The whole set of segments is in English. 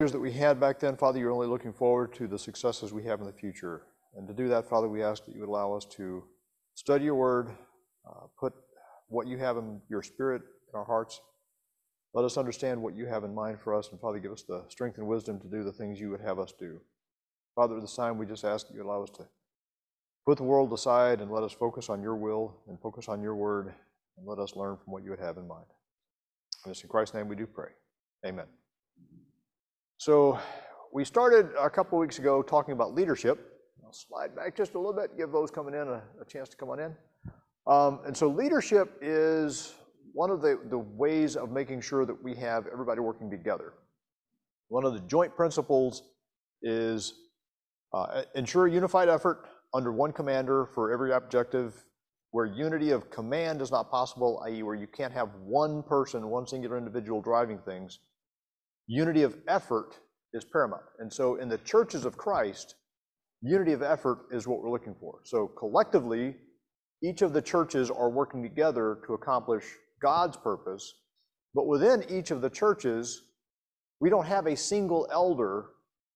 years that we had back then, Father, you're only looking forward to the successes we have in the future. And to do that, Father, we ask that you would allow us to study your word, uh, put what you have in your spirit in our hearts. Let us understand what you have in mind for us, and Father, give us the strength and wisdom to do the things you would have us do. Father, at this time, we just ask that you allow us to put the world aside and let us focus on your will and focus on your word, and let us learn from what you would have in mind. And it's in Christ's name we do pray. Amen. So we started a couple weeks ago talking about leadership. I'll slide back just a little bit, give those coming in a, a chance to come on in. Um, and so leadership is one of the, the ways of making sure that we have everybody working together. One of the joint principles is uh, ensure unified effort under one commander for every objective where unity of command is not possible, i.e. where you can't have one person, one singular individual driving things, unity of effort is paramount. And so in the churches of Christ, unity of effort is what we're looking for. So collectively, each of the churches are working together to accomplish God's purpose, but within each of the churches, we don't have a single elder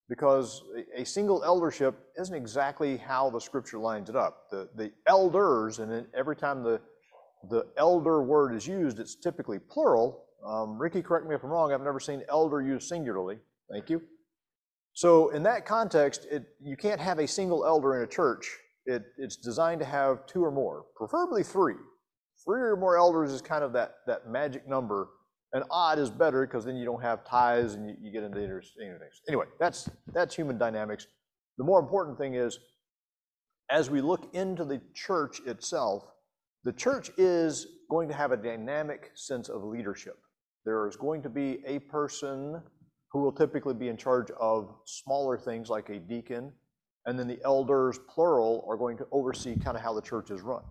because a single eldership isn't exactly how the scripture lines it up. The, the elders, and every time the, the elder word is used, it's typically plural. Um, Ricky, correct me if I'm wrong, I've never seen elder used singularly. Thank you. So in that context, it, you can't have a single elder in a church. It, it's designed to have two or more, preferably three. Three or more elders is kind of that, that magic number and odd is better because then you don't have ties and you, you get into interesting things. Anyway, that's, that's human dynamics. The more important thing is, as we look into the church itself, the church is going to have a dynamic sense of leadership. There is going to be a person who will typically be in charge of smaller things like a deacon, and then the elders, plural, are going to oversee kind of how the church is run.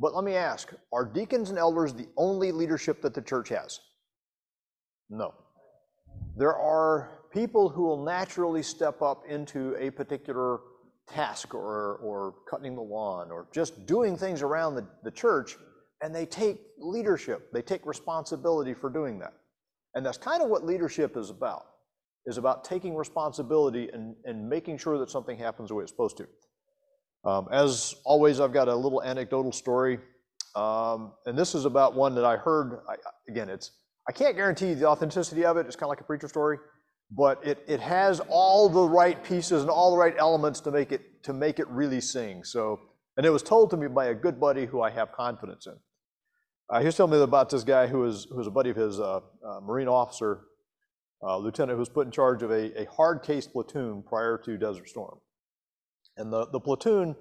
But let me ask, are deacons and elders the only leadership that the church has? No. There are people who will naturally step up into a particular task or, or cutting the lawn or just doing things around the, the church, and they take leadership. They take responsibility for doing that. And that's kind of what leadership is about, is about taking responsibility and, and making sure that something happens the way it's supposed to. Um, as always, I've got a little anecdotal story, um, and this is about one that I heard. I, again, it's I can't guarantee the authenticity of it. It's kind of like a preacher story, but it it has all the right pieces and all the right elements to make it to make it really sing. So, and it was told to me by a good buddy who I have confidence in. Uh, he was telling me about this guy who was who was a buddy of his, uh, uh, Marine officer, uh, lieutenant, who was put in charge of a, a hard case platoon prior to Desert Storm. And the, the platoon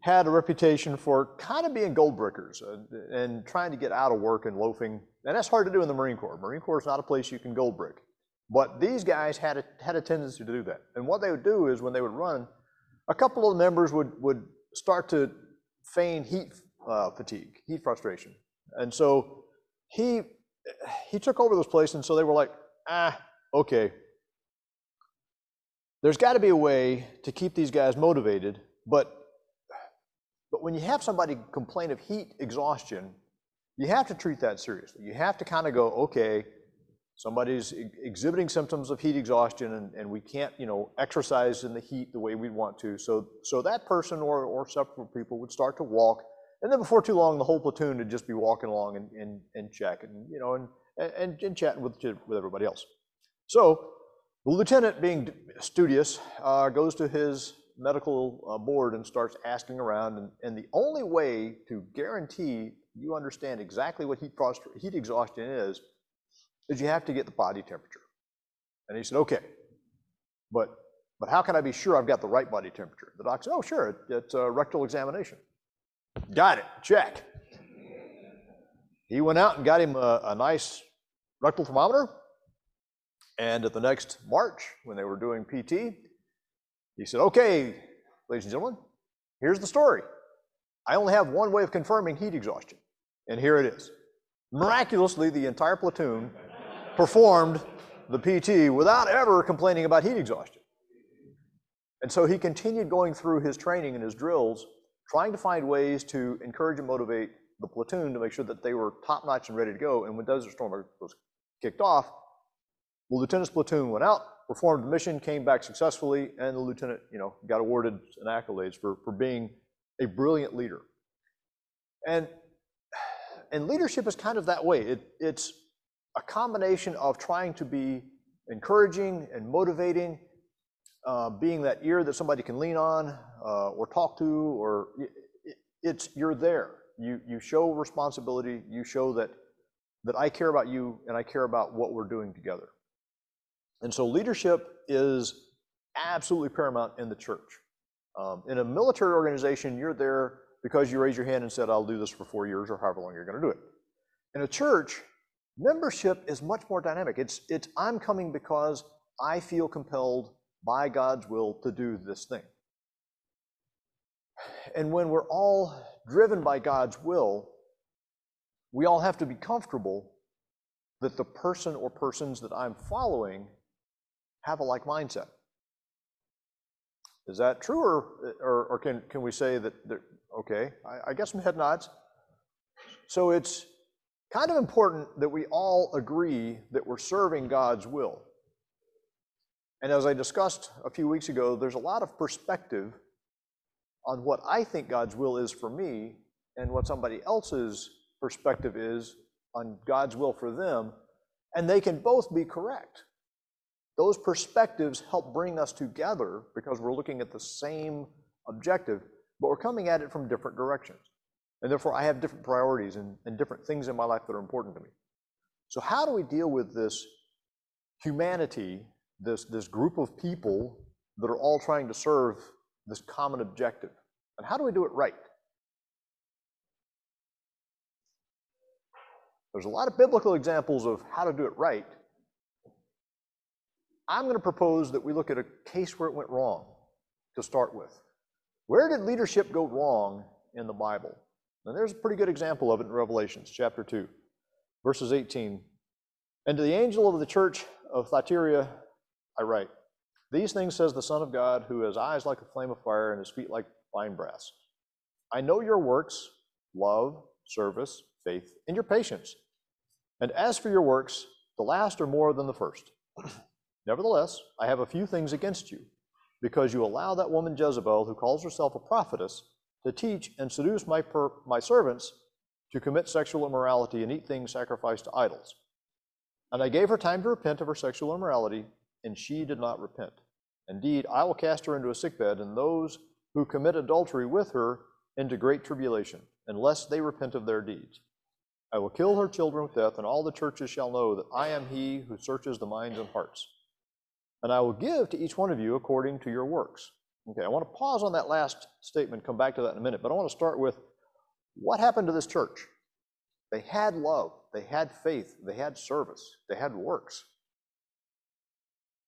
had a reputation for kind of being gold breakers and, and, trying to get out of work and loafing. And that's hard to do in the Marine Corps. Marine Corps is not a place you can gold brick. But these guys had a, had a tendency to do that. And what they would do is when they would run, a couple of the members would, would start to feign heat uh, fatigue, heat frustration. And so he, he took over this place, and so they were like, ah, okay, there's got to be a way to keep these guys motivated, but but when you have somebody complain of heat exhaustion, you have to treat that seriously. You have to kind of go, okay, somebody's exhibiting symptoms of heat exhaustion and, and we can't, you know, exercise in the heat the way we want to. So so that person or, or several people would start to walk, and then before too long, the whole platoon would just be walking along and, and, and checking, you know, and, and, and chatting with, with everybody else. So the lieutenant, being studious, uh, goes to his medical uh, board and starts asking around. And, and, the only way to guarantee you understand exactly what heat, heat exhaustion is, is you have to get the body temperature. And he said, okay, but, but how can I be sure I've got the right body temperature? The doc said, oh, sure, it, it's a rectal examination. Got it, check. He went out and got him a, a nice rectal thermometer, and at the next March, when they were doing PT, he said, okay, ladies and gentlemen, here's the story. I only have one way of confirming heat exhaustion, and here it is. Miraculously, the entire platoon performed the PT without ever complaining about heat exhaustion. And so he continued going through his training and his drills, trying to find ways to encourage and motivate the platoon to make sure that they were top notch and ready to go. And when Desert Storm was kicked off, The lieutenant's platoon went out, performed the mission, came back successfully, and the lieutenant, you know, got awarded an accolades for, for being a brilliant leader. And, and leadership is kind of that way. It, it's a combination of trying to be encouraging and motivating, being that ear that somebody can lean on uh, or talk to, or it, it's you're there. You, you show responsibility, you show that, that I care about you and I care about what we're doing together. And so leadership is absolutely paramount in the church. Um, in a military organization, you're there because you raised your hand and said, I'll do this for four years or however long you're going to do it. In a church, membership is much more dynamic. It's, it's I'm coming because I feel compelled by God's will to do this thing. And when we're all driven by God's will, we all have to be comfortable that the person or persons that I'm following have a like mindset. Is that true, or, or, or can, can we say that, okay, I, I guess some head nods. So it's kind of important that we all agree that we're serving God's will. And as I discussed a few weeks ago, there's a lot of perspective on what I think God's will is for me and what somebody else's perspective is on God's will for them, and they can both be correct. Those perspectives help bring us together because we're looking at the same objective, but we're coming at it from different directions. And therefore, I have different priorities and, and different things in my life that are important to me. So, how do we deal with this humanity, this, this group of people that are all trying to serve this common objective? And how do we do it right? There's a lot of biblical examples of how to do it right, I'm going to propose that we look at a case where it went wrong to start with. Where did leadership go wrong in the Bible? And there's a pretty good example of it in Revelations chapter 2, verses 18. And to the angel of the church of Thyatira, I write, These things says the Son of God, who has eyes like a flame of fire and his feet like fine brass. I know your works, love, service, faith, and your patience. And as for your works, the last are more than the first. Nevertheless, I have a few things against you, because you allow that woman Jezebel, who calls herself a prophetess, to teach and seduce my, per, my servants to commit sexual immorality and eat things sacrificed to idols. And I gave her time to repent of her sexual immorality, and she did not repent. Indeed, I will cast her into a sickbed, and those who commit adultery with her into great tribulation, unless they repent of their deeds. I will kill her children with death, and all the churches shall know that I am he who searches the minds and hearts and I will give to each one of you according to your works. Okay, I want to pause on that last statement, come back to that in a minute, but I want to start with what happened to this church? They had love, they had faith, they had service, they had works.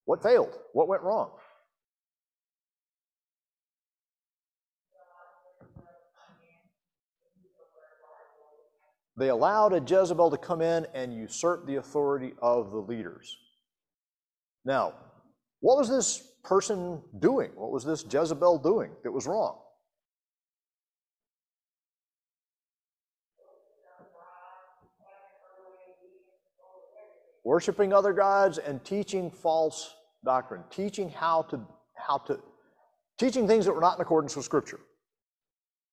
What failed? What went wrong? They allowed a Jezebel to come in and usurp the authority of the leaders. Now, what was this person doing? What was this Jezebel doing that was wrong? Worshipping other gods and teaching false doctrine, teaching how to how to teaching things that were not in accordance with Scripture.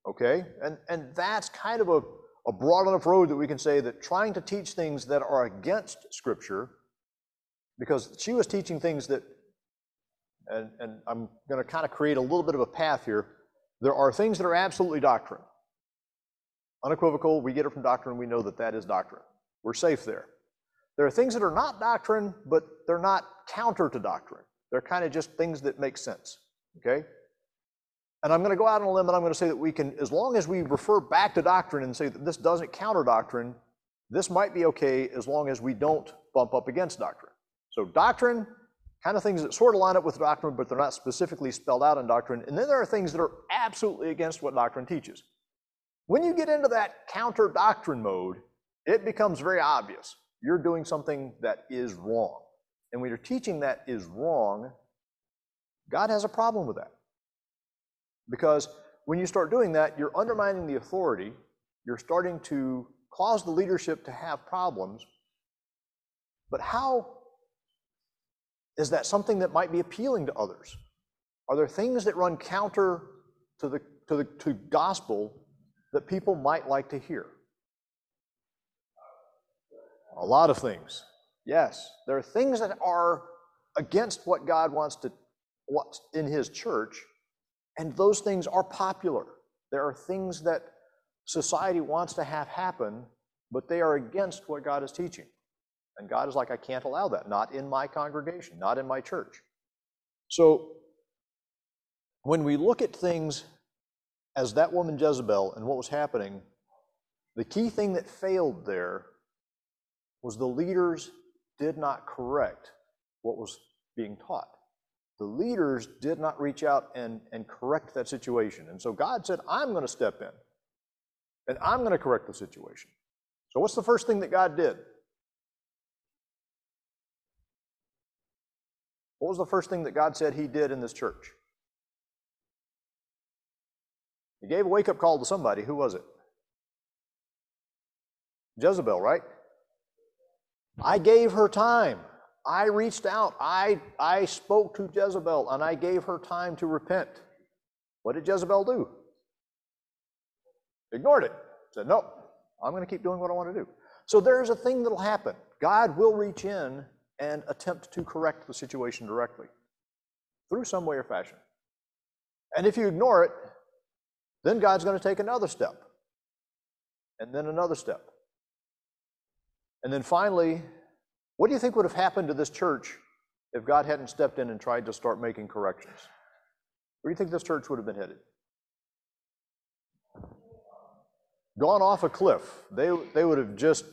Okay? And and that's kind of a, a broad enough road that we can say that trying to teach things that are against Scripture, because she was teaching things that and, and I'm going to kind of create a little bit of a path here. There are things that are absolutely doctrine. Unequivocal, we get it from doctrine, we know that that is doctrine. We're safe there. There are things that are not doctrine, but they're not counter to doctrine. They're kind of just things that make sense. Okay? And I'm going to go out on a limb and I'm going to say that we can, as long as we refer back to doctrine and say that this doesn't counter doctrine, this might be okay as long as we don't bump up against doctrine. So, doctrine, kind of things that sort of line up with doctrine, but they're not specifically spelled out in doctrine. And then there are things that are absolutely against what doctrine teaches. When you get into that counter doctrine mode, it becomes very obvious. You're doing something that is wrong. And when you're teaching that is wrong, God has a problem with that. Because when you start doing that, you're undermining the authority, you're starting to cause the leadership to have problems. But how Is that something that might be appealing to others? Are there things that run counter to the, to the to gospel that people might like to hear? A lot of things. Yes, there are things that are against what God wants to what's in his church, and those things are popular. There are things that society wants to have happen, but they are against what God is teaching. And God is like, I can't allow that, not in my congregation, not in my church. So when we look at things as that woman Jezebel and what was happening, the key thing that failed there was the leaders did not correct what was being taught. The leaders did not reach out and, and correct that situation. And so God said, I'm going to step in and I'm going to correct the situation. So, what's the first thing that God did? What was the first thing that God said He did in this church? He gave a wake up call to somebody. Who was it? Jezebel, right? I gave her time. I reached out. I, I spoke to Jezebel and I gave her time to repent. What did Jezebel do? Ignored it. Said, no, I'm going to keep doing what I want to do. So there's a thing that'll happen. God will reach in and attempt to correct the situation directly through some way or fashion. And if you ignore it, then God's going to take another step, and then another step. And then finally, what do you think would have happened to this church if God hadn't stepped in and tried to start making corrections? Where do you think this church would have been headed? Gone off a cliff. They, they would have just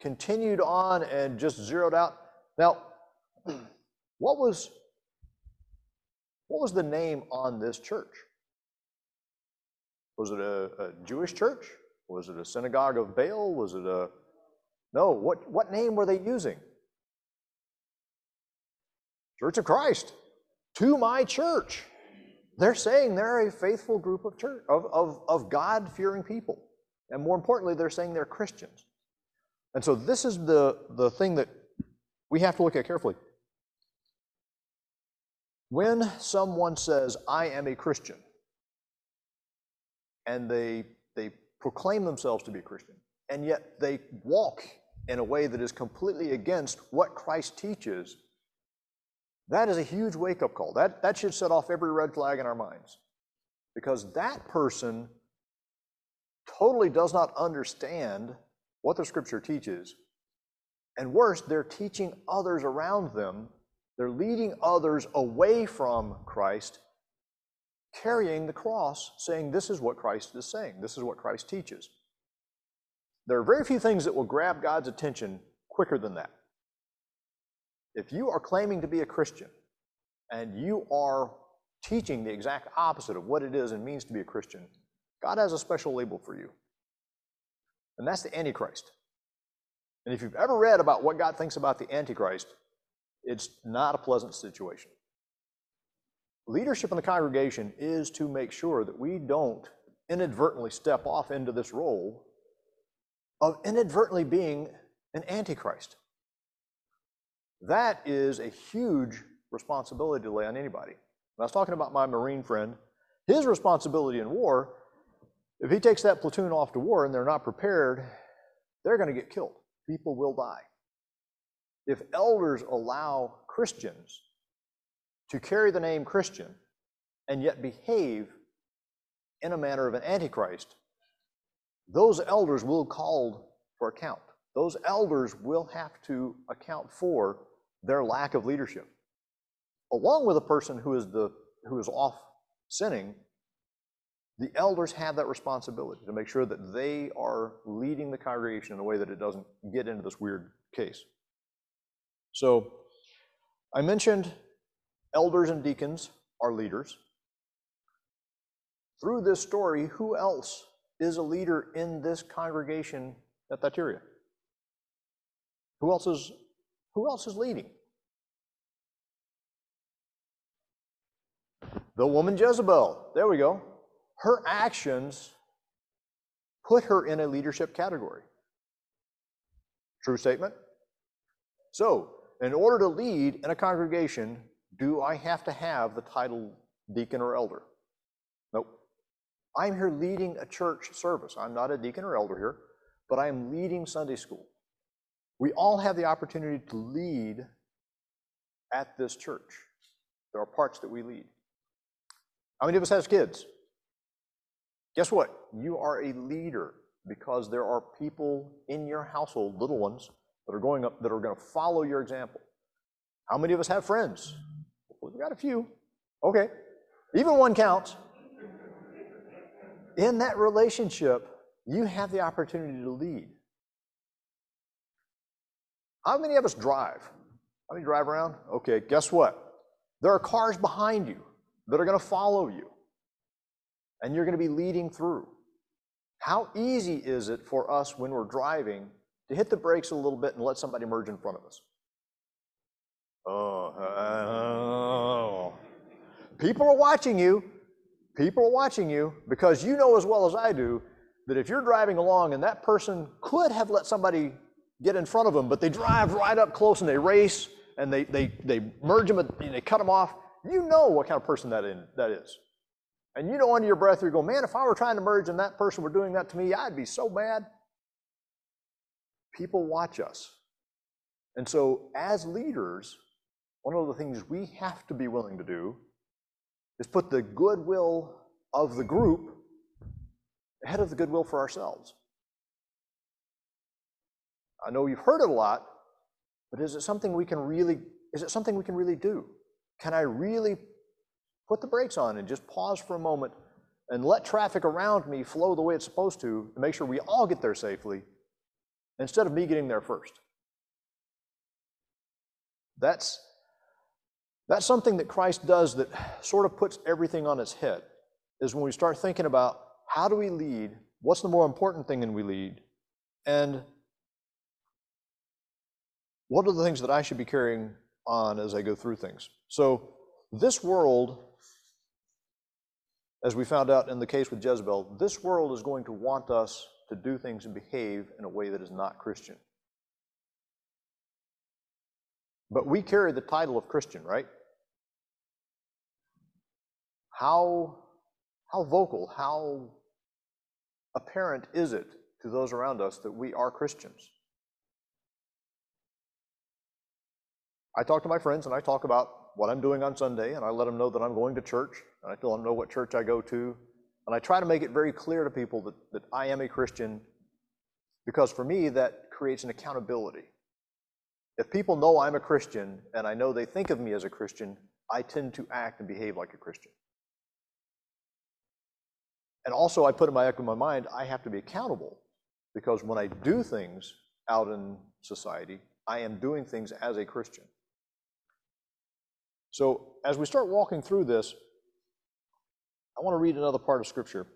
continued on and just zeroed out. Now, what was what was the name on this church? Was it a, a Jewish church? Was it a synagogue of Baal? Was it a no? What what name were they using? Church of Christ, to my church. They're saying they're a faithful group of church of, of, of God-fearing people. And more importantly, they're saying they're Christians. And so this is the, the thing that we have to look at carefully. When someone says, I am a Christian, and they, they proclaim themselves to be a Christian, and yet they walk in a way that is completely against what Christ teaches, that is a huge wake up call. That, that should set off every red flag in our minds. Because that person totally does not understand what the scripture teaches. And worse, they're teaching others around them, they're leading others away from Christ, carrying the cross, saying, This is what Christ is saying, this is what Christ teaches. There are very few things that will grab God's attention quicker than that. If you are claiming to be a Christian and you are teaching the exact opposite of what it is and means to be a Christian, God has a special label for you. And that's the Antichrist. And if you've ever read about what God thinks about the Antichrist, it's not a pleasant situation. Leadership in the congregation is to make sure that we don't inadvertently step off into this role of inadvertently being an Antichrist. That is a huge responsibility to lay on anybody. I was talking about my Marine friend. His responsibility in war, if he takes that platoon off to war and they're not prepared, they're going to get killed. People will die. If elders allow Christians to carry the name Christian and yet behave in a manner of an antichrist, those elders will called for account. Those elders will have to account for their lack of leadership. Along with a person who is, the, who is off sinning, the elders have that responsibility to make sure that they are leading the congregation in a way that it doesn't get into this weird case. So I mentioned elders and deacons are leaders. Through this story, who else is a leader in this congregation at Thyatira? Who else is who else is leading? The woman Jezebel. There we go. Her actions put her in a leadership category. True statement? So, in order to lead in a congregation, do I have to have the title deacon or elder? I'm here leading a church service. I'm not a deacon or elder here, but I am leading Sunday school. We all have the opportunity to lead at this church. There are parts that we lead. How many of us has kids? Guess what? You are a leader because there are people in your household, little ones, that are going up that are going to follow your example. How many of us have friends? We've got a few. Okay. Even one counts. In that relationship, you have the opportunity to lead. How many of us drive? How many drive around? Okay, guess what? There are cars behind you that are going to follow you, and you're going to be leading through. How easy is it for us when we're driving to hit the brakes a little bit and let somebody merge in front of us? Oh, oh. People are watching you. People are watching you because you know as well as I do that if you're driving along and that person could have let somebody get in front of them, but they drive right up close and they race and they, they, they merge them and they cut them off, you know what kind of person that, in, that is. And you know under your breath, you're going, man, if I were trying to merge and that person were doing that to me, I'd be so mad. People watch us. And so, as leaders, one of the things we have to be willing to do is put the goodwill of the group ahead of the goodwill for ourselves. I know you've heard it a lot, but is it something we can really is it something we can really do? Can I really put the brakes on and just pause for a moment and let traffic around me flow the way it's supposed to to make sure we all get there safely instead of me getting there first? That's that's something that Christ does that sort of puts everything on its head. Is when we start thinking about how do we lead? What's the more important thing in we lead? And what are the things that I should be carrying on as I go through things? So, this world, as we found out in the case with Jezebel, this world is going to want us to do things and behave in a way that is not Christian. But we carry the title of Christian, right? How, how vocal, how apparent is it to those around us that we are Christians? I talk to my friends and I talk about what I'm doing on Sunday and I let them know that I'm going to church and I tell them know what church I go to. And I try to make it very clear to people that, that I am a Christian because for me that creates an accountability. If people know I'm a Christian and I know they think of me as a Christian, I tend to act and behave like a Christian. And also, I put in my my mind, I have to be accountable because when I do things out in society, I am doing things as a Christian. So, as we start walking through this, I want to read another part of Scripture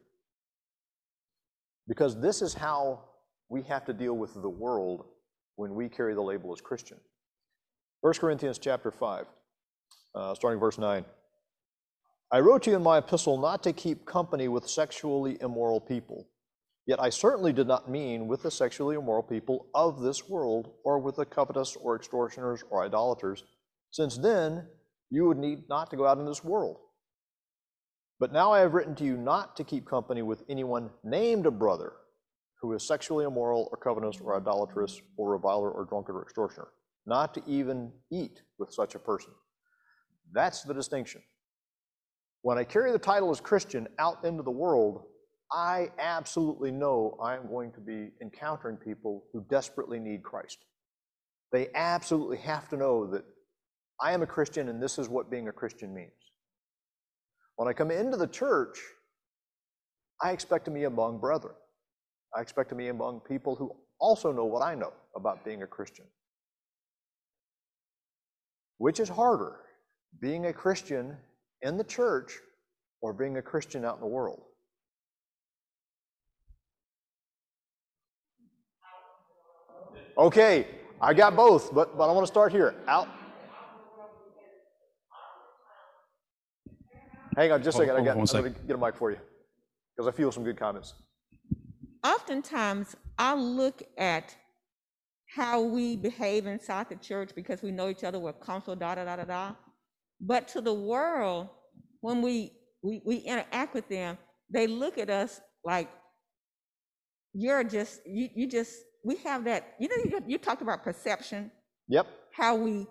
because this is how we have to deal with the world when we carry the label as Christian. 1 Corinthians chapter 5, uh, starting verse 9. I wrote to you in my epistle not to keep company with sexually immoral people. Yet I certainly did not mean with the sexually immoral people of this world, or with the covetous, or extortioners, or idolaters, since then you would need not to go out in this world. But now I have written to you not to keep company with anyone named a brother who is sexually immoral, or covetous, or idolatrous, or reviler, or drunkard, or extortioner, not to even eat with such a person. That's the distinction. When I carry the title as Christian out into the world, I absolutely know I'm going to be encountering people who desperately need Christ. They absolutely have to know that I am a Christian and this is what being a Christian means. When I come into the church, I expect to be among brethren. I expect to be among people who also know what I know about being a Christian. Which is harder, being a Christian in the church or being a Christian out in the world? Okay, I got both, but, but I want to start here. Out. Hang on just a second. I got, I'm going to get a mic for you because I feel some good comments. Oftentimes, I look at how we behave inside the church because we know each other, we're comfortable, da da da da da. But to the world, when we, we, we interact with them, they look at us like you're just, you, you just, we have that, you know, you, you talked about perception, Yep, how we,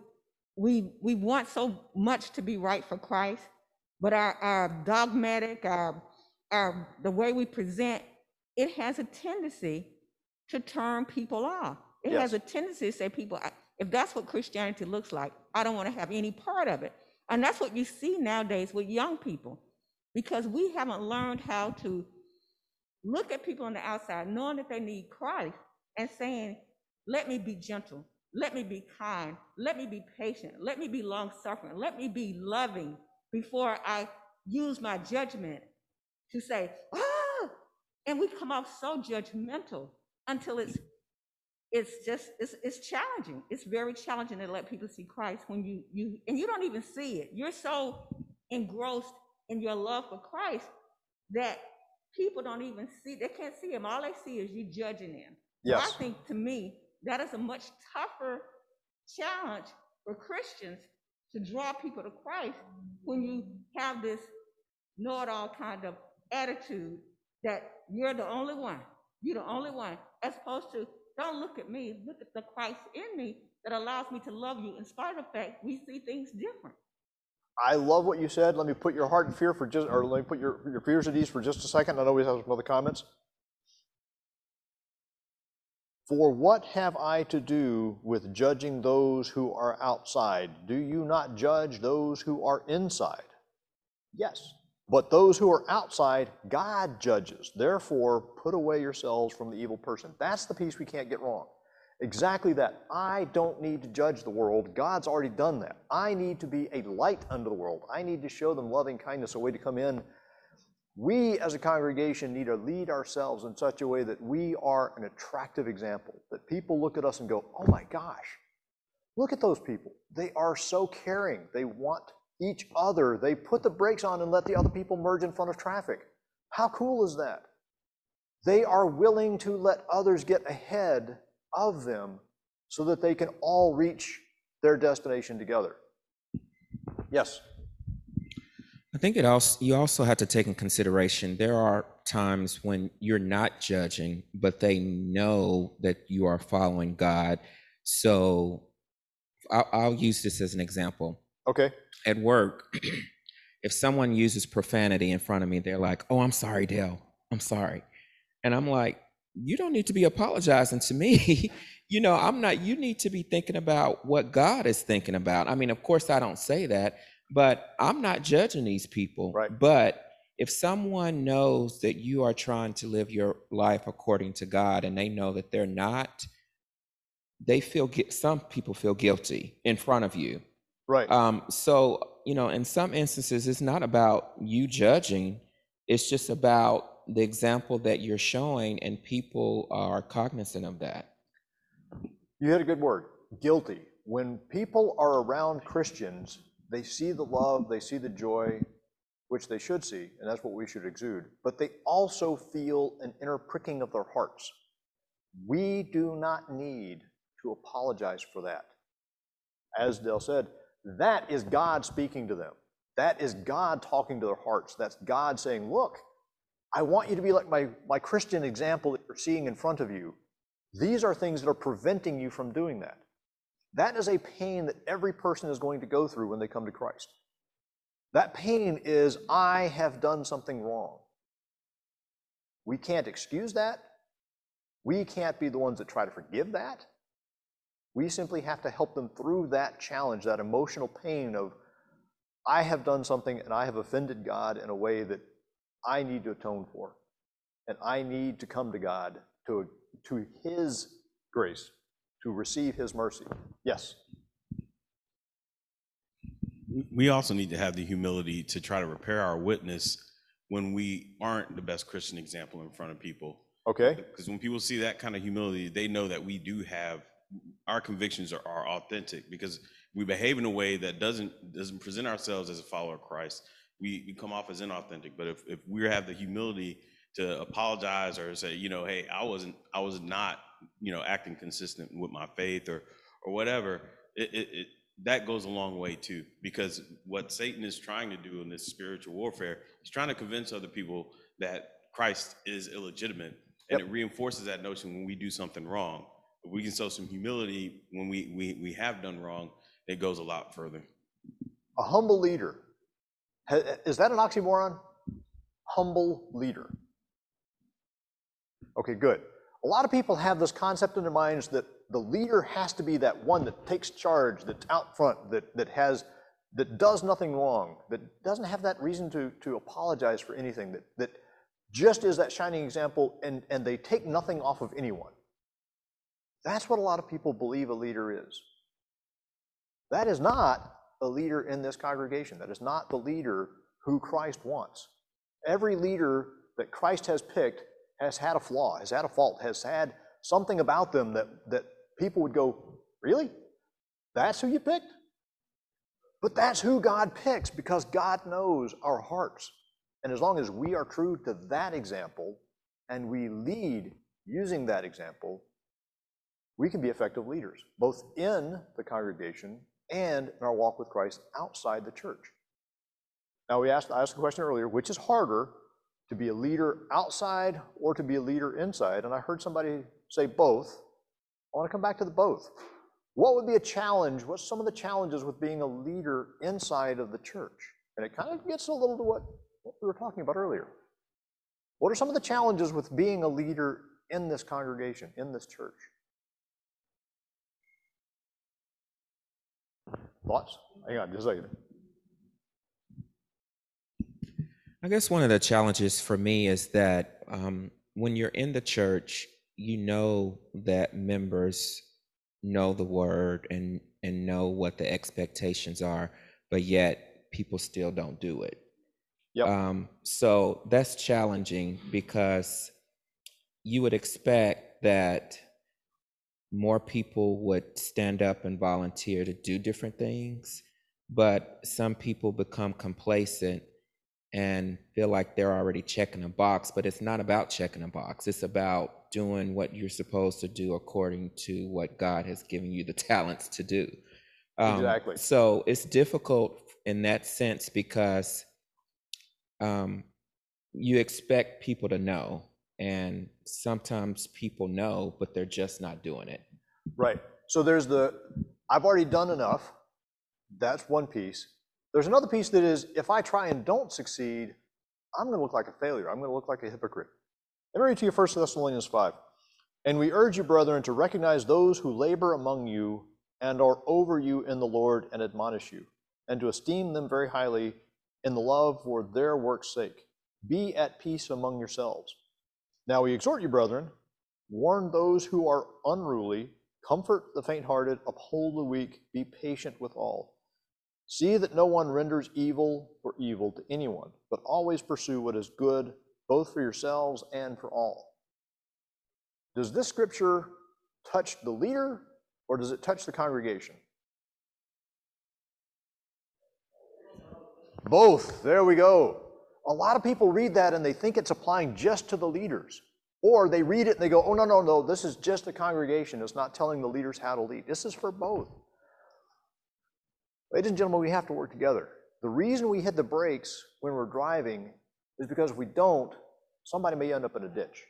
we, we want so much to be right for Christ, but our, our dogmatic, our, our, the way we present, it has a tendency to turn people off. It has a tendency to say people, if that's what Christianity looks like, I don't want to have any part of it. And that's what you see nowadays with young people, because we haven't learned how to look at people on the outside, knowing that they need Christ, and saying, let me be gentle, let me be kind, let me be patient, let me be long suffering, let me be loving before I use my judgment to say, ah, and we come off so judgmental until it's it's just it's it's challenging. It's very challenging to let people see Christ when you you and you don't even see it. You're so engrossed in your love for Christ that people don't even see. They can't see him. All they see is you judging them. So yes, I think to me that is a much tougher challenge for Christians to draw people to Christ when you have this know-it-all kind of attitude that you're the only one. You're the only one, as opposed to don't look at me, look at the Christ in me that allows me to love you in spite of the fact we see things different. I love what you said. Let me put your heart in fear for just, or let me put your, your fears at ease for just a second. I know we have some other comments. For what have I to do with judging those who are outside? Do you not judge those who are inside? Yes. But those who are outside, God judges. Therefore, put away yourselves from the evil person. That's the piece we can't get wrong. Exactly that. I don't need to judge the world. God's already done that. I need to be a light unto the world. I need to show them loving kindness, a way to come in. We as a congregation need to lead ourselves in such a way that we are an attractive example, that people look at us and go, oh my gosh, look at those people. They are so caring. They want each other. They put the brakes on and let the other people merge in front of traffic. How cool is that? They are willing to let others get ahead of them so that they can all reach their destination together. Yes, I think it also you also have to take in consideration there are times when you're not judging, but they know that you are following God. So I'll, I'll use this as an example. Okay, At work, if someone uses profanity in front of me, they're like, "Oh, I'm sorry, Dale. I'm sorry," and I'm like, "You don't need to be apologizing to me." you know, I'm not. You need to be thinking about what God is thinking about. I mean, of course, I don't say that, but I'm not judging these people. Right. But if someone knows that you are trying to live your life according to God and they know that they're not, they feel some people feel guilty in front of you. Right. Um, so, you know, in some instances, it's not about you judging, it's just about the example that you're showing, and people are cognizant of that. You had a good word, guilty. When people are around Christians, they see the love, they see the joy, which they should see, and that's what we should exude, but they also feel an inner pricking of their hearts. We do not need to apologize for that. As Dale said, that is God speaking to them. That is God talking to their hearts. That's God saying, Look, I want you to be like my, my Christian example that you're seeing in front of you. These are things that are preventing you from doing that. That is a pain that every person is going to go through when they come to Christ. That pain is, I have done something wrong. We can't excuse that. We can't be the ones that try to forgive that. We simply have to help them through that challenge, that emotional pain of, I have done something and I have offended God in a way that I need to atone for. And I need to come to God to, to His grace, to receive His mercy. Yes, we also need to have the humility to try to repair our witness when we aren't the best Christian example in front of people. okay, Because when people see that kind of humility, they know that we do have our convictions are, are authentic because we behave in a way that doesn't doesn't present ourselves as a follower of Christ. We, we come off as inauthentic. But if, if we have the humility to apologize or say, you know, hey, I wasn't I was not you know, acting consistent with my faith or, or whatever, it, it, it, that goes a long way too. Because what Satan is trying to do in this spiritual warfare is trying to convince other people that Christ is illegitimate. And it reinforces that notion when we do something wrong. If we can show some humility when we, we, we have done wrong, it goes a lot further. A humble leader. Is that an oxymoron? Humble leader. Okay, good. A lot of people have this concept in their minds that the leader has to be that one that takes charge, that's out front, that, that has, that does nothing wrong, that doesn't have that reason to, to apologize for anything, that, that just is that shining example and, and they take nothing off of anyone. That's what a lot of people believe a leader is. That is not a leader in this congregation. That is not the leader who Christ wants. Every leader that Christ has picked has had a flaw, has had a fault, has had something about them that, that people would go, Really? That's who you picked? But that's who God picks because God knows our hearts. And as long as we are true to that example and we lead using that example, we can be effective leaders, both in the congregation and in our walk with Christ outside the church. Now, we asked, I asked the question earlier, which is harder, to be a leader outside or to be a leader inside? And I heard somebody say both. I want to come back to the both. What would be a challenge? What's some of the challenges with being a leader inside of the church? And it kind of gets a little to what, what we were talking about earlier. What are some of the challenges with being a leader in this congregation, in this church? Thoughts? Hang on just a second. I guess one of the challenges for me is that um, when you're in the church, you know that members know the word and and know what the expectations are, but yet people still don't do it. Yep. Um, so that's challenging because you would expect that more people would stand up and volunteer to do different things, but some people become complacent and feel like they're already checking a box, but it's not about checking a box. It's about doing what you're supposed to do according to what God has given you the talents to do. Um, Exactly. So it's difficult in that sense because um, you expect people to know, and sometimes people know, but they're just not doing it. Right. So there's the, I've already done enough. That's one piece. There's another piece that is, if I try and don't succeed, I'm going to look like a failure. I'm going to look like a hypocrite. Let me read to you 1 Thessalonians 5. And we urge you, brethren, to recognize those who labor among you and are over you in the Lord and admonish you, and to esteem them very highly in the love for their work's sake. Be at peace among yourselves. Now we exhort you, brethren, warn those who are unruly, comfort the faint-hearted, uphold the weak, be patient with all. See that no one renders evil for evil to anyone, but always pursue what is good, both for yourselves and for all. Does this scripture touch the leader or does it touch the congregation? Both. There we go. A lot of people read that and they think it's applying just to the leaders. Or they read it and they go, oh, no, no, no, this is just the congregation. It's not telling the leaders how to lead. This is for both. Ladies and gentlemen, we have to work together. The reason we hit the brakes when we're driving is because if we don't, somebody may end up in a ditch.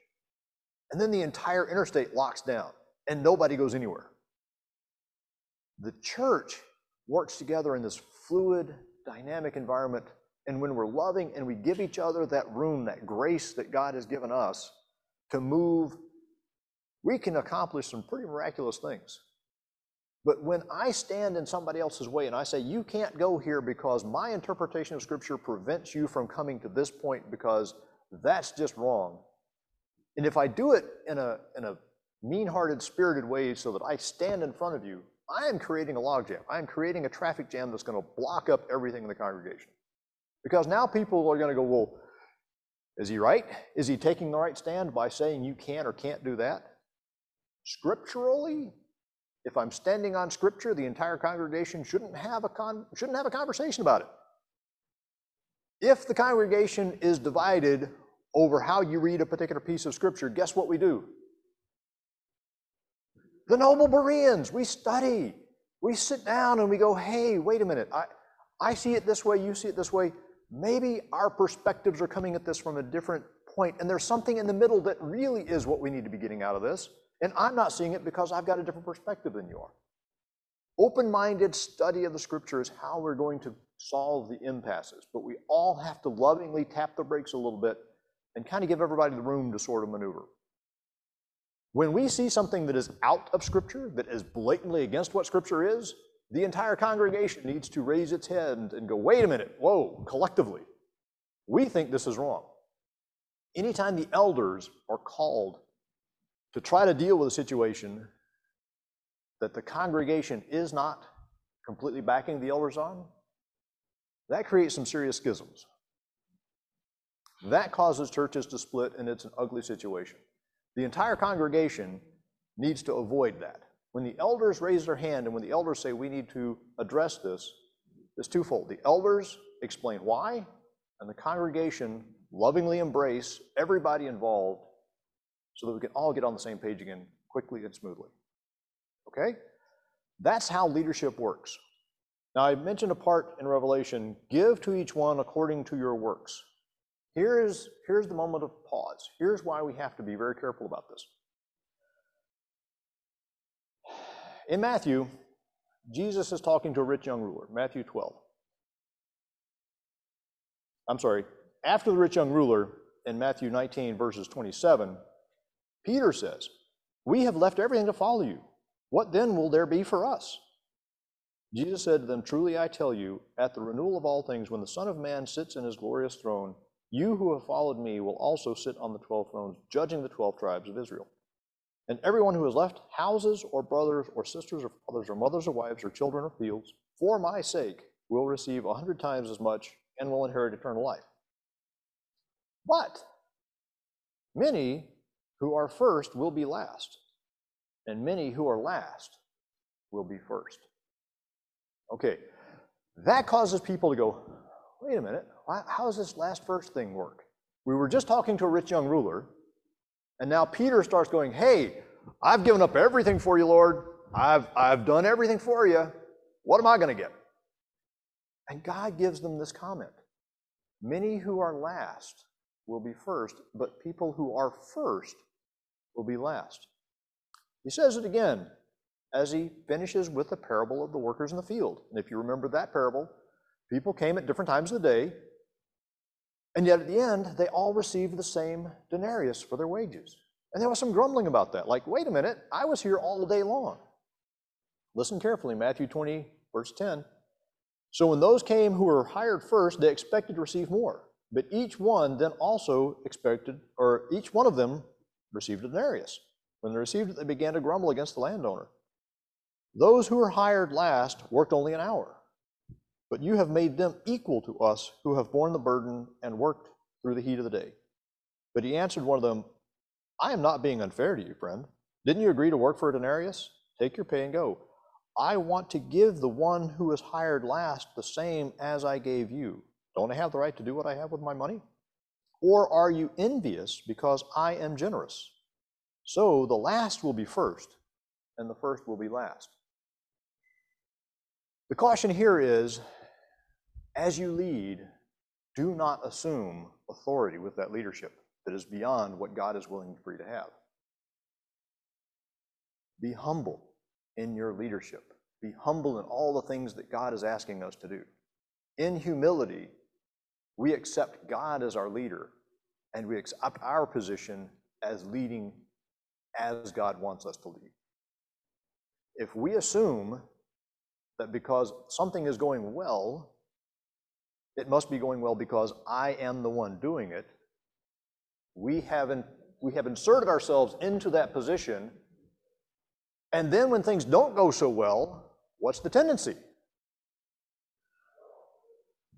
And then the entire interstate locks down and nobody goes anywhere. The church works together in this fluid, dynamic environment. And when we're loving and we give each other that room, that grace that God has given us to move, we can accomplish some pretty miraculous things. But when I stand in somebody else's way and I say, you can't go here because my interpretation of Scripture prevents you from coming to this point because that's just wrong. And if I do it in a, in a mean hearted, spirited way so that I stand in front of you, I am creating a logjam. I am creating a traffic jam that's going to block up everything in the congregation. Because now people are going to go, well, is he right? Is he taking the right stand by saying you can or can't do that? Scripturally, if I'm standing on scripture, the entire congregation shouldn't have a con- shouldn't have a conversation about it. If the congregation is divided over how you read a particular piece of scripture, guess what we do? The noble Bereans, we study. We sit down and we go, hey, wait a minute. I, I see it this way, you see it this way. Maybe our perspectives are coming at this from a different point, and there's something in the middle that really is what we need to be getting out of this. And I'm not seeing it because I've got a different perspective than you are. Open minded study of the scripture is how we're going to solve the impasses, but we all have to lovingly tap the brakes a little bit and kind of give everybody the room to sort of maneuver. When we see something that is out of scripture, that is blatantly against what scripture is, the entire congregation needs to raise its head and go, wait a minute, whoa, collectively. We think this is wrong. Anytime the elders are called to try to deal with a situation that the congregation is not completely backing the elders on, that creates some serious schisms. That causes churches to split, and it's an ugly situation. The entire congregation needs to avoid that. When the elders raise their hand and when the elders say we need to address this, it's twofold. The elders explain why, and the congregation lovingly embrace everybody involved so that we can all get on the same page again quickly and smoothly. Okay? That's how leadership works. Now, I mentioned a part in Revelation give to each one according to your works. Here's, here's the moment of pause. Here's why we have to be very careful about this. In Matthew, Jesus is talking to a rich young ruler, Matthew 12. I'm sorry, after the rich young ruler in Matthew 19, verses 27, Peter says, We have left everything to follow you. What then will there be for us? Jesus said to them, Truly I tell you, at the renewal of all things, when the Son of Man sits in his glorious throne, you who have followed me will also sit on the twelve thrones, judging the twelve tribes of Israel. And everyone who has left houses or brothers or sisters or fathers or mothers or wives or children or fields, for my sake, will receive a hundred times as much and will inherit eternal life. But many who are first will be last, and many who are last will be first. Okay, that causes people to go, wait a minute, how does this last first thing work? We were just talking to a rich young ruler, and now Peter starts going, hey, I've given up everything for you, Lord. I've, I've done everything for you. What am I going to get? And God gives them this comment Many who are last will be first, but people who are first will be last. He says it again as he finishes with the parable of the workers in the field. And if you remember that parable, people came at different times of the day, and yet at the end, they all received the same denarius for their wages. And there was some grumbling about that. Like, wait a minute, I was here all day long. Listen carefully, Matthew 20, verse 10. So when those came who were hired first, they expected to receive more. But each one then also expected, or each one of them received a denarius. When they received it, they began to grumble against the landowner. Those who were hired last worked only an hour, but you have made them equal to us who have borne the burden and worked through the heat of the day. But he answered one of them, I am not being unfair to you, friend. Didn't you agree to work for a denarius? Take your pay and go. I want to give the one who was hired last the same as I gave you. Don't I have the right to do what I have with my money? Or are you envious because I am generous? So the last will be first, and the first will be last. The caution here is as you lead, do not assume authority with that leadership that is beyond what God is willing for you to have. Be humble in your leadership. Be humble in all the things that God is asking us to do. In humility, we accept God as our leader and we accept our position as leading as God wants us to lead. If we assume that because something is going well, it must be going well because I am the one doing it, we have, in, we have inserted ourselves into that position. And then when things don't go so well, what's the tendency?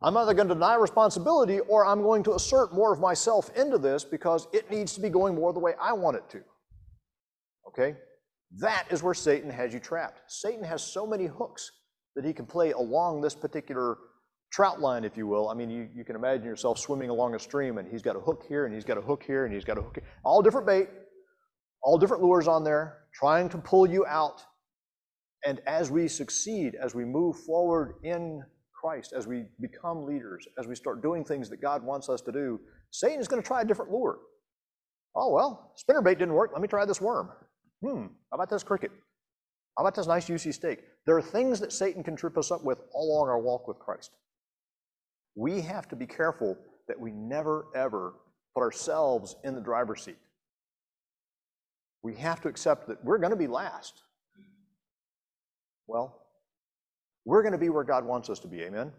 I'm either going to deny responsibility or I'm going to assert more of myself into this because it needs to be going more the way I want it to. Okay? That is where Satan has you trapped. Satan has so many hooks that he can play along this particular trout line, if you will. I mean, you, you can imagine yourself swimming along a stream and he's got a hook here and he's got a hook here and he's got a hook here. All different bait, all different lures on there, trying to pull you out. And as we succeed, as we move forward in Christ, as we become leaders, as we start doing things that God wants us to do, Satan is going to try a different lure. Oh, well, spinnerbait didn't work. Let me try this worm. Hmm, how about this cricket? Oh, How about this nice juicy steak? There are things that Satan can trip us up with all along our walk with Christ. We have to be careful that we never, ever put ourselves in the driver's seat. We have to accept that we're going to be last. Well, we're going to be where God wants us to be. Amen.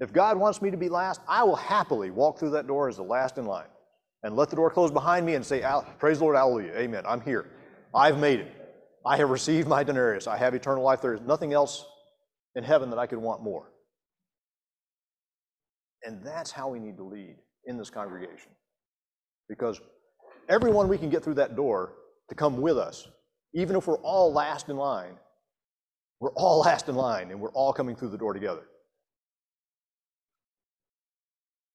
If God wants me to be last, I will happily walk through that door as the last in line and let the door close behind me and say, Praise the Lord, hallelujah, amen. I'm here. I've made it. I have received my denarius. I have eternal life. There is nothing else in heaven that I could want more. And that's how we need to lead in this congregation. Because everyone we can get through that door to come with us, even if we're all last in line, we're all last in line and we're all coming through the door together.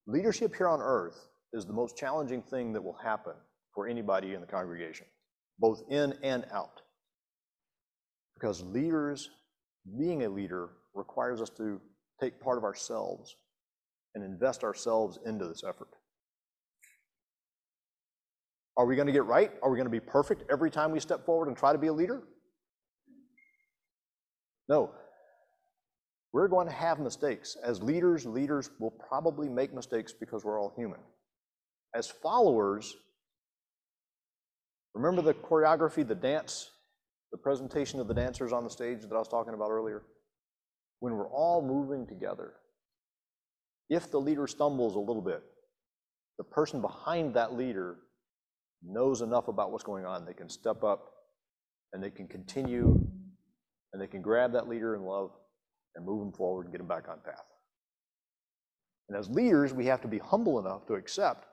Leadership here on earth is the most challenging thing that will happen for anybody in the congregation, both in and out. Because leaders, being a leader, requires us to take part of ourselves and invest ourselves into this effort. Are we going to get right? Are we going to be perfect every time we step forward and try to be a leader? No. We're going to have mistakes. As leaders, leaders will probably make mistakes because we're all human. As followers, remember the choreography, the dance, the presentation of the dancers on the stage that I was talking about earlier? When we're all moving together, if the leader stumbles a little bit, the person behind that leader knows enough about what's going on. They can step up and they can continue and they can grab that leader in love and move them forward and get them back on path. And as leaders, we have to be humble enough to accept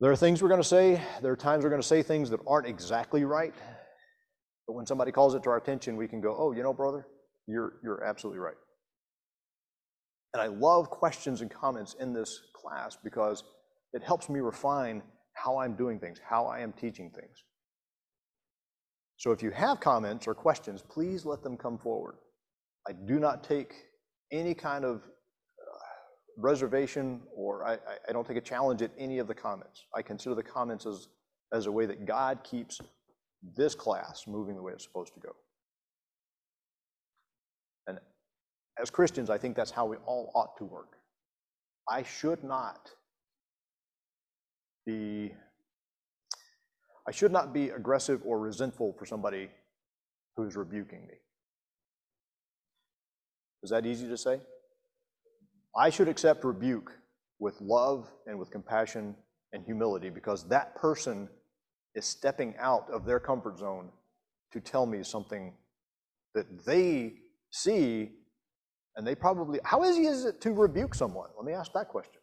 there are things we're going to say, there are times we're going to say things that aren't exactly right. But when somebody calls it to our attention, we can go, oh, you know, brother, you're, you're absolutely right. And I love questions and comments in this class because it helps me refine how I'm doing things, how I am teaching things. So if you have comments or questions, please let them come forward. I do not take any kind of uh, reservation or I, I don't take a challenge at any of the comments. I consider the comments as, as a way that God keeps this class moving the way it's supposed to go. And as Christians, I think that's how we all ought to work. I should not be I should not be aggressive or resentful for somebody who's rebuking me. Is that easy to say? I should accept rebuke with love and with compassion and humility because that person is stepping out of their comfort zone to tell me something that they see and they probably, how easy is it to rebuke someone? Let me ask that question.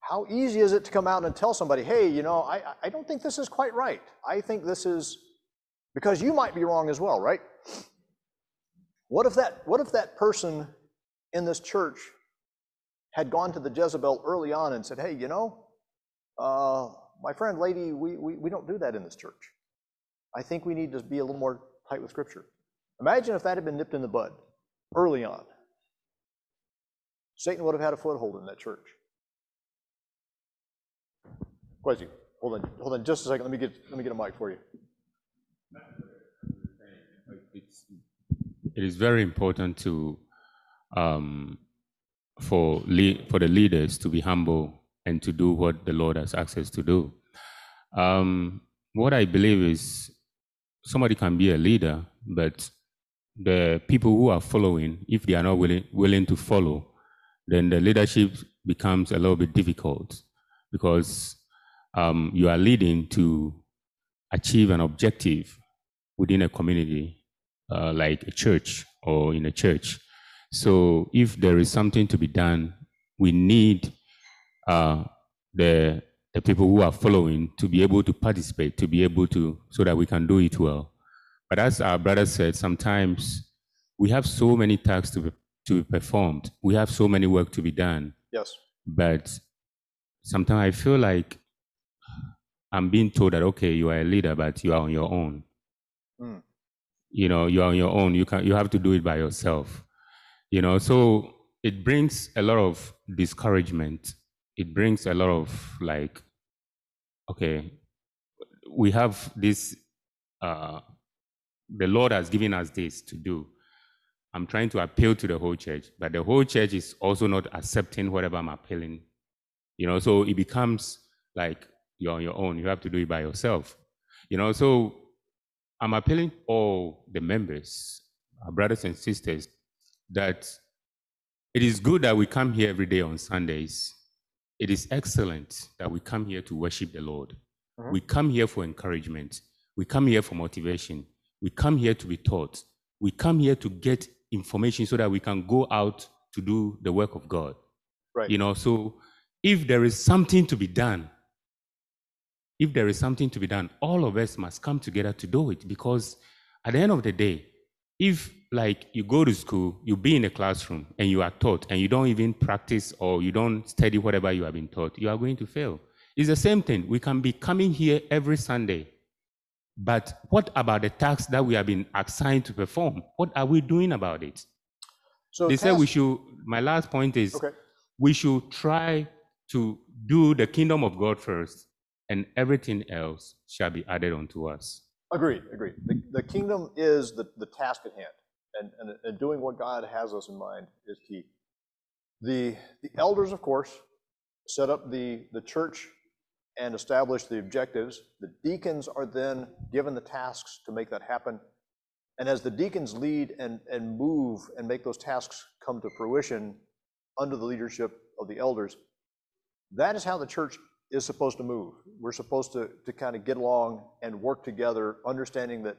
How easy is it to come out and tell somebody, hey, you know, I, I don't think this is quite right. I think this is, because you might be wrong as well, right? What if that, what if that person in this church had gone to the Jezebel early on and said, hey, you know, uh, my friend, lady, we, we, we don't do that in this church. I think we need to be a little more tight with Scripture. Imagine if that had been nipped in the bud early on. Satan would have had a foothold in that church. Kwesi, hold on, hold on just a second. Let me get let me get a mic for you. It's, it is very important to um, for le- for the leaders to be humble and to do what the Lord has asked us to do. Um, what I believe is somebody can be a leader, but the people who are following, if they are not willing, willing to follow, then the leadership becomes a little bit difficult because um, you are leading to achieve an objective within a community, uh, like a church or in a church. So if there is something to be done, we need uh, the the people who are following to be able to participate, to be able to, so that we can do it well. But as our brother said, sometimes we have so many tasks to be, to be performed. We have so many work to be done. Yes. But sometimes I feel like I'm being told that okay, you are a leader, but you are on your own. Mm. You know, you are on your own. You can you have to do it by yourself. You know, so it brings a lot of discouragement. It brings a lot of like, okay, we have this. Uh, the Lord has given us this to do. I'm trying to appeal to the whole church, but the whole church is also not accepting whatever I'm appealing. You know, so it becomes like you're on your own. You have to do it by yourself. You know, so I'm appealing all the members, our brothers and sisters, that it is good that we come here every day on Sundays. It is excellent that we come here to worship the Lord. Mhm. We come here for encouragement. We come here for motivation. We come here to be taught. We come here to get information so that we can go out to do the work of God. Right. You know, so if there is something to be done, if there is something to be done, all of us must come together to do it because at the end of the day, if like you go to school, you be in a classroom and you are taught and you don't even practice or you don't study whatever you have been taught, you are going to fail. It's the same thing. We can be coming here every Sunday, but what about the tasks that we have been assigned to perform? What are we doing about it? So they said we should, my last point is Okay. we should try to do the kingdom of God first, and everything else shall be added unto us. Agreed, agreed. The, the kingdom is the, the task at hand, and, and, and doing what God has us in mind is key. The, the elders, of course, set up the, the church and establish the objectives. The deacons are then given the tasks to make that happen. And as the deacons lead and, and move and make those tasks come to fruition under the leadership of the elders, that is how the church is supposed to move. We're supposed to, to kind of get along and work together, understanding that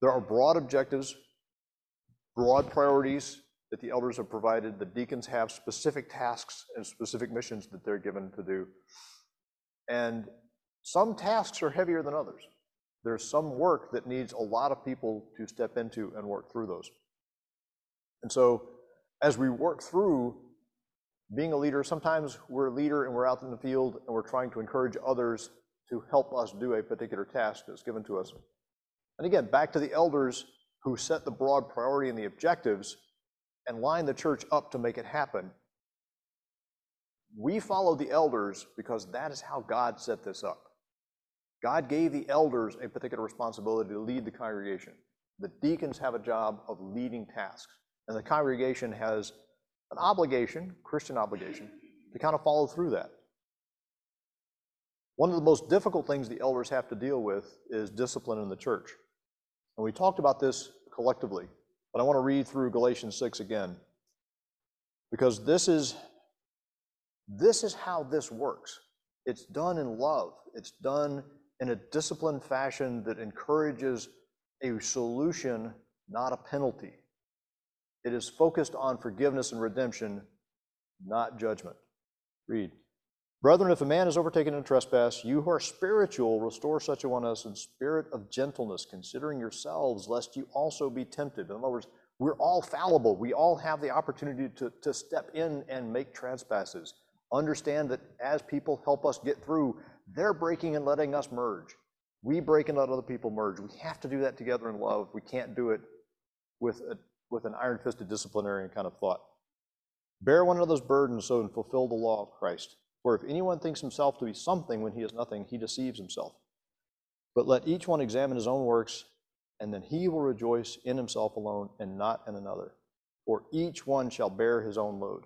there are broad objectives, broad priorities that the elders have provided. The deacons have specific tasks and specific missions that they're given to do. And some tasks are heavier than others. There's some work that needs a lot of people to step into and work through those. And so as we work through being a leader, sometimes we're a leader and we're out in the field and we're trying to encourage others to help us do a particular task that's given to us. And again, back to the elders who set the broad priority and the objectives and line the church up to make it happen. We follow the elders because that is how God set this up. God gave the elders a particular responsibility to lead the congregation. The deacons have a job of leading tasks, and the congregation has an obligation, Christian obligation, to kind of follow through that. One of the most difficult things the elders have to deal with is discipline in the church. And we talked about this collectively, but I want to read through Galatians 6 again. Because this is this is how this works. It's done in love. It's done in a disciplined fashion that encourages a solution, not a penalty. It is focused on forgiveness and redemption, not judgment. Read. Brethren, if a man is overtaken in trespass, you who are spiritual, restore such a one as in spirit of gentleness, considering yourselves, lest you also be tempted. In other words, we're all fallible. We all have the opportunity to, to step in and make trespasses. Understand that as people help us get through, they're breaking and letting us merge. We break and let other people merge. We have to do that together in love. We can't do it with a with an iron fisted disciplinarian kind of thought. Bear one another's burdens so and fulfill the law of Christ. For if anyone thinks himself to be something when he is nothing, he deceives himself. But let each one examine his own works, and then he will rejoice in himself alone and not in another. For each one shall bear his own load.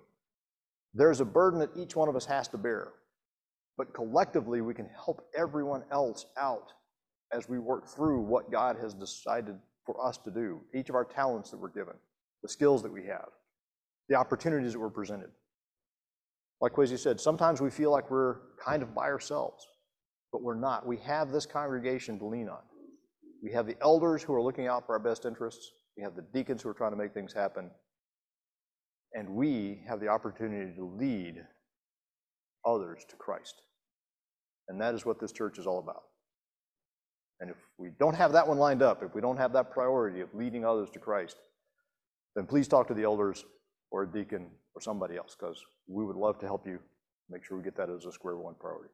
There's a burden that each one of us has to bear, but collectively we can help everyone else out as we work through what God has decided for us to do, each of our talents that we're given, the skills that we have, the opportunities that we're presented. Like Kwesi said, sometimes we feel like we're kind of by ourselves, but we're not. We have this congregation to lean on. We have the elders who are looking out for our best interests. We have the deacons who are trying to make things happen. And we have the opportunity to lead others to Christ. And that is what this church is all about. And if we don't have that one lined up, if we don't have that priority of leading others to Christ, then please talk to the elders or a deacon or somebody else, because we would love to help you make sure we get that as a square one priority.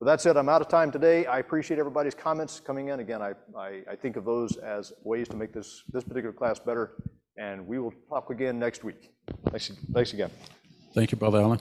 With that said, I'm out of time today. I appreciate everybody's comments coming in. Again, I, I, I think of those as ways to make this, this particular class better, and we will talk again next week. Thanks, thanks again. Thank you, Brother Allen.